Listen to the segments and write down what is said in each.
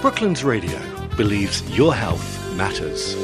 Brooklands Radio believes your health matters.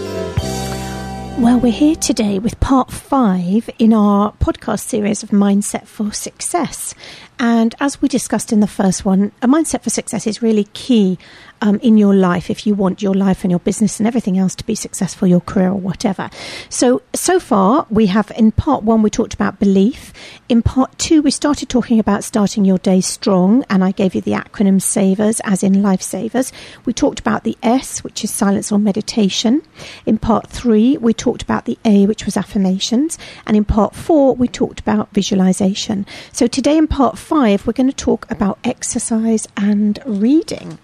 Well, we're here today with part five in our podcast series of Mindset for Success. And as we discussed in the first one, a mindset for success is really key um, in your life if you want your life and your business and everything else to be successful, your career or whatever. So, so far, we have in part one, we talked about belief. In part two, we started talking about starting your day strong, and I gave you the acronym SAVERS, as in lifesavers. We talked about the S, which is silence or meditation. In part three, we talked about the A, which was affirmations. And in part four, we talked about visualization. So, today in part five, we're going to talk about exercise and reading.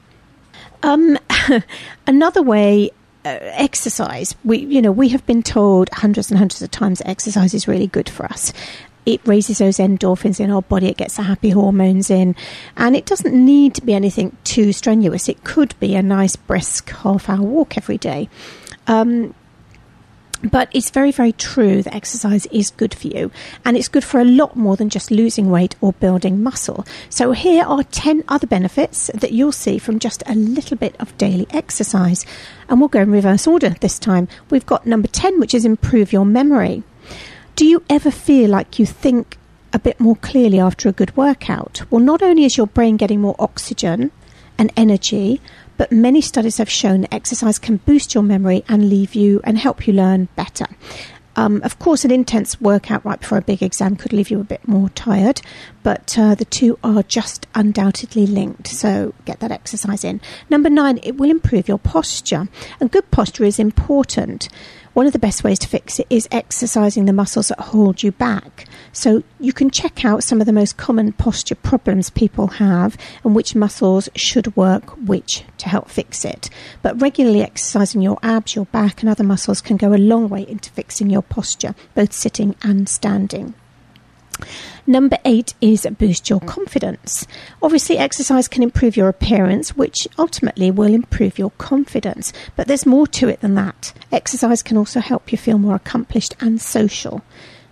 Um, another way uh, exercise. We you know we have been told hundreds and hundreds of times exercise is really good for us. It raises those endorphins in our body. It gets the happy hormones in. And it doesn't need to be anything too strenuous. It could be a nice brisk half hour walk every day. Um, but it's very, very true that exercise is good for you. And it's good for a lot more than just losing weight or building muscle. So, here are 10 other benefits that you'll see from just a little bit of daily exercise. And we'll go in reverse order this time. We've got number 10, which is improve your memory. Do you ever feel like you think a bit more clearly after a good workout? Well, not only is your brain getting more oxygen and energy, but many studies have shown that exercise can boost your memory and leave you and help you learn better. Um, of course, an intense workout right before a big exam could leave you a bit more tired, but uh, the two are just undoubtedly linked. So get that exercise in. Number nine, it will improve your posture, and good posture is important. One of the best ways to fix it is exercising the muscles that hold you back. So you can check out some of the most common posture problems people have and which muscles should work which to help fix it. But regularly exercising your abs, your back, and other muscles can go a long way into fixing your posture, both sitting and standing. Number eight is boost your confidence. Obviously, exercise can improve your appearance, which ultimately will improve your confidence. But there's more to it than that. Exercise can also help you feel more accomplished and social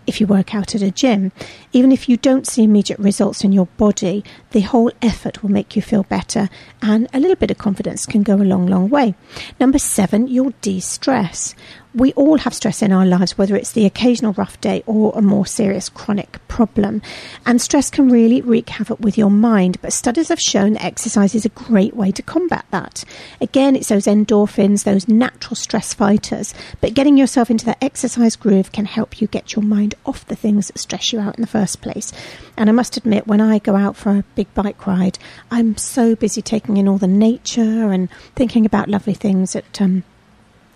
if you work out at a gym. Even if you don't see immediate results in your body, the whole effort will make you feel better, and a little bit of confidence can go a long, long way. Number seven, you'll de stress we all have stress in our lives, whether it's the occasional rough day or a more serious chronic problem. And stress can really wreak havoc with your mind, but studies have shown that exercise is a great way to combat that. Again, it's those endorphins, those natural stress fighters, but getting yourself into that exercise groove can help you get your mind off the things that stress you out in the first place. And I must admit, when I go out for a big bike ride, I'm so busy taking in all the nature and thinking about lovely things that um,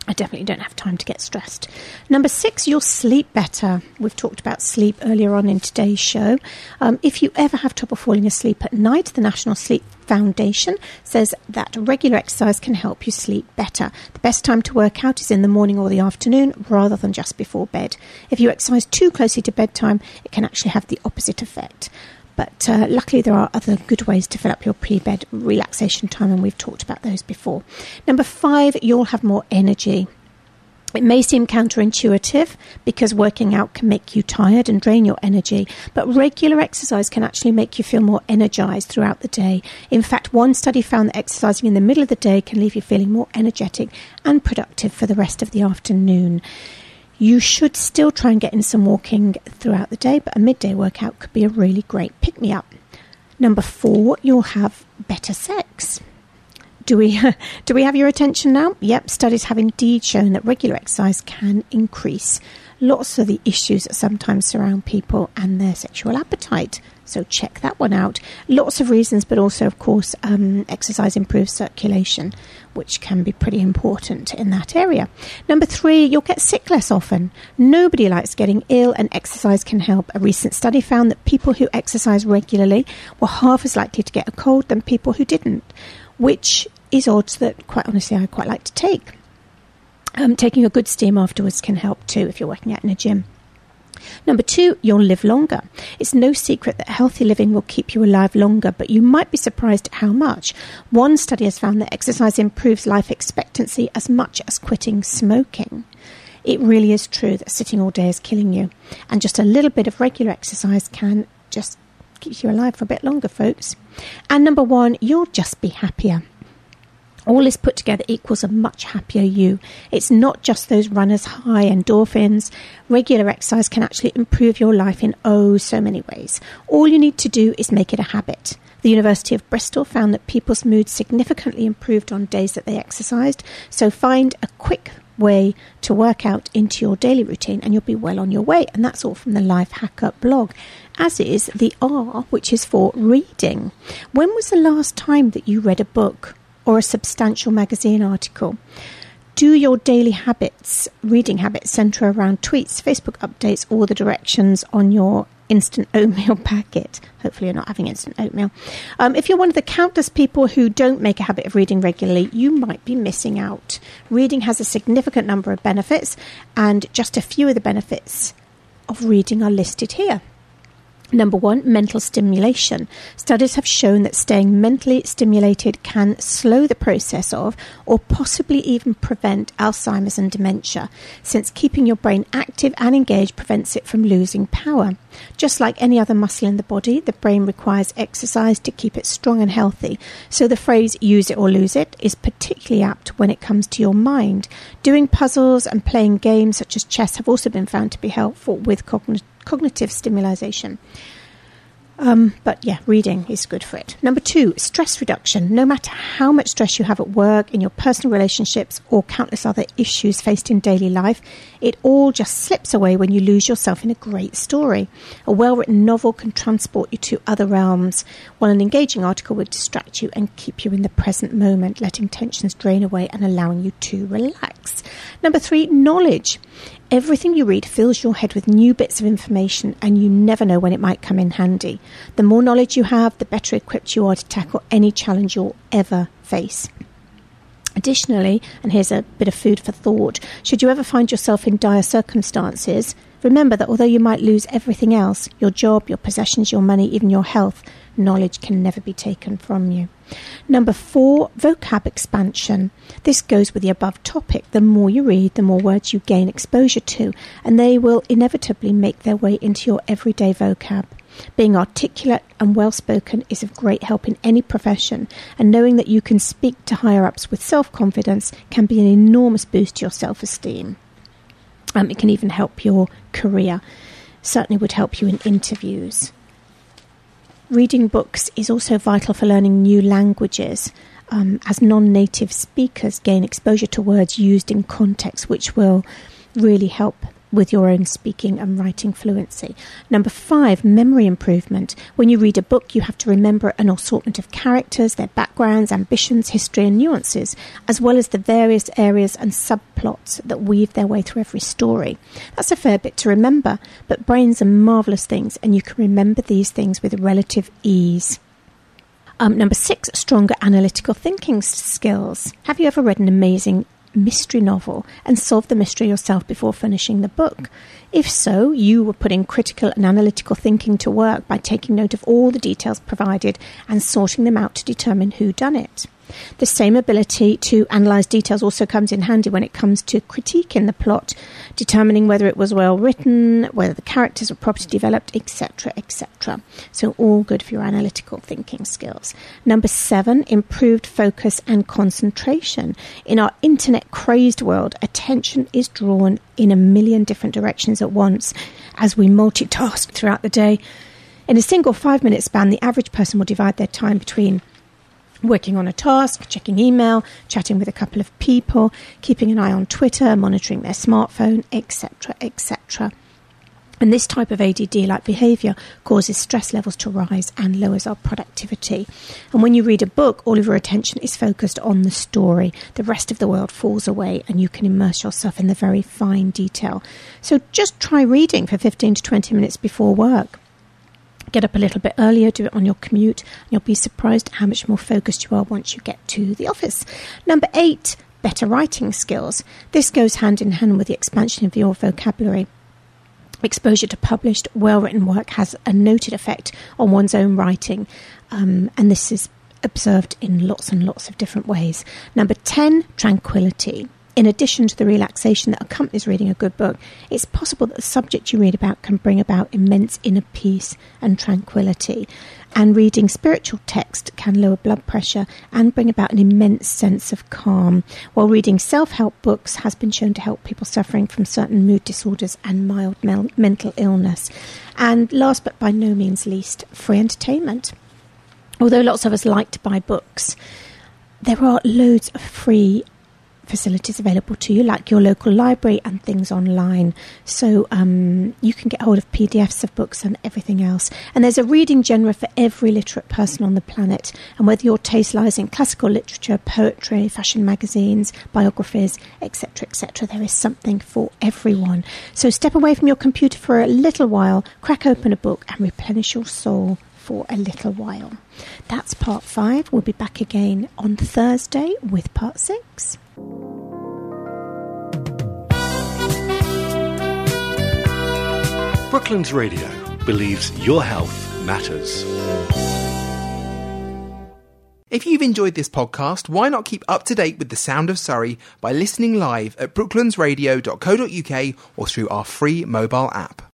I definitely don't have time to get stressed. Number six, you'll sleep better. We've talked about sleep earlier on in today's show. Um, if you ever have trouble falling asleep at night, the National Sleep Foundation says that regular exercise can help you sleep better. The best time to work out is in the morning or the afternoon rather than just before bed. If you exercise too closely to bedtime, it can actually have the opposite effect. But uh, luckily, there are other good ways to fill up your pre bed relaxation time, and we've talked about those before. Number five, you'll have more energy. It may seem counterintuitive because working out can make you tired and drain your energy, but regular exercise can actually make you feel more energized throughout the day. In fact, one study found that exercising in the middle of the day can leave you feeling more energetic and productive for the rest of the afternoon. You should still try and get in some walking throughout the day, but a midday workout could be a really great pick me up. Number four, you'll have better sex. Do we do we have your attention now? Yep, studies have indeed shown that regular exercise can increase lots of the issues that sometimes surround people and their sexual appetite. So check that one out. Lots of reasons, but also, of course, um, exercise improves circulation, which can be pretty important in that area. Number three, you'll get sick less often. Nobody likes getting ill, and exercise can help. A recent study found that people who exercise regularly were half as likely to get a cold than people who didn't, which is odds that, quite honestly, I quite like to take. Um, taking a good steam afterwards can help too if you're working out in a gym. Number two, you'll live longer. It's no secret that healthy living will keep you alive longer, but you might be surprised at how much. One study has found that exercise improves life expectancy as much as quitting smoking. It really is true that sitting all day is killing you, and just a little bit of regular exercise can just keep you alive for a bit longer, folks. And number one, you'll just be happier. All this put together equals a much happier you. It's not just those runners high endorphins. Regular exercise can actually improve your life in oh so many ways. All you need to do is make it a habit. The University of Bristol found that people's mood significantly improved on days that they exercised. So find a quick way to work out into your daily routine and you'll be well on your way. And that's all from the Life Hacker blog, as is the R, which is for reading. When was the last time that you read a book? Or a substantial magazine article. Do your daily habits, reading habits, centre around tweets, Facebook updates, or the directions on your instant oatmeal packet. Hopefully, you're not having instant oatmeal. Um, if you're one of the countless people who don't make a habit of reading regularly, you might be missing out. Reading has a significant number of benefits, and just a few of the benefits of reading are listed here. Number one, mental stimulation. Studies have shown that staying mentally stimulated can slow the process of, or possibly even prevent, Alzheimer's and dementia, since keeping your brain active and engaged prevents it from losing power. Just like any other muscle in the body, the brain requires exercise to keep it strong and healthy. So the phrase use it or lose it is particularly apt when it comes to your mind. Doing puzzles and playing games such as chess have also been found to be helpful with cognitive cognitive stimulation. Um, but yeah, reading is good for it. Number two, stress reduction. No matter how much stress you have at work, in your personal relationships, or countless other issues faced in daily life, it all just slips away when you lose yourself in a great story. A well written novel can transport you to other realms, while an engaging article would distract you and keep you in the present moment, letting tensions drain away and allowing you to relax. Number three, knowledge. Everything you read fills your head with new bits of information, and you never know when it might come in handy. The more knowledge you have, the better equipped you are to tackle any challenge you'll ever face. Additionally, and here's a bit of food for thought, should you ever find yourself in dire circumstances, remember that although you might lose everything else your job, your possessions, your money, even your health knowledge can never be taken from you. Number four, vocab expansion. This goes with the above topic. The more you read, the more words you gain exposure to, and they will inevitably make their way into your everyday vocab. Being articulate and well spoken is of great help in any profession, and knowing that you can speak to higher ups with self confidence can be an enormous boost to your self esteem. Um, it can even help your career. Certainly would help you in interviews. Reading books is also vital for learning new languages. Um, as non native speakers gain exposure to words used in context, which will really help with your own speaking and writing fluency. Number five, memory improvement. When you read a book, you have to remember an assortment of characters, their backgrounds, ambitions, history, and nuances, as well as the various areas and subplots that weave their way through every story. That's a fair bit to remember, but brains are marvellous things, and you can remember these things with relative ease. Um, number six, stronger analytical thinking skills. Have you ever read an amazing mystery novel and solve the mystery yourself before finishing the book? If so, you were putting critical and analytical thinking to work by taking note of all the details provided and sorting them out to determine who done it. The same ability to analyse details also comes in handy when it comes to critiquing the plot, determining whether it was well written, whether the characters were properly developed, etc., etc. So, all good for your analytical thinking skills. Number seven, improved focus and concentration. In our internet crazed world, attention is drawn in a million different directions at once as we multitask throughout the day. In a single five minute span, the average person will divide their time between working on a task, checking email, chatting with a couple of people, keeping an eye on Twitter, monitoring their smartphone, etc., etc. And this type of ADD like behaviour causes stress levels to rise and lowers our productivity. And when you read a book, all of your attention is focused on the story. The rest of the world falls away and you can immerse yourself in the very fine detail. So just try reading for 15 to 20 minutes before work. Get up a little bit earlier, do it on your commute, and you'll be surprised how much more focused you are once you get to the office. Number eight, better writing skills. This goes hand in hand with the expansion of your vocabulary. Exposure to published, well written work has a noted effect on one's own writing, um, and this is observed in lots and lots of different ways. Number 10, tranquility. In addition to the relaxation that accompanies reading a good book, it's possible that the subject you read about can bring about immense inner peace and tranquility. And reading spiritual text can lower blood pressure and bring about an immense sense of calm, while reading self help books has been shown to help people suffering from certain mood disorders and mild mel- mental illness. And last but by no means least, free entertainment. Although lots of us like to buy books, there are loads of free facilities available to you, like your local library and things online. So um, you can get hold of PDFs of books and everything else. And there's a reading genre for every literate person on the planet. And whether your taste lies in classical literature, poetry, fashion magazines, biographies, etc., etc., there is something for everyone. So step away from your computer for a little while, crack open a book, and replenish your soul for a little while. That's part five. We'll be back again on Thursday with part six. Brooklands Radio believes your health matters. If you've enjoyed this podcast, why not keep up to date with the sound of Surrey by listening live at brooklandsradio.co.uk or through our free mobile app?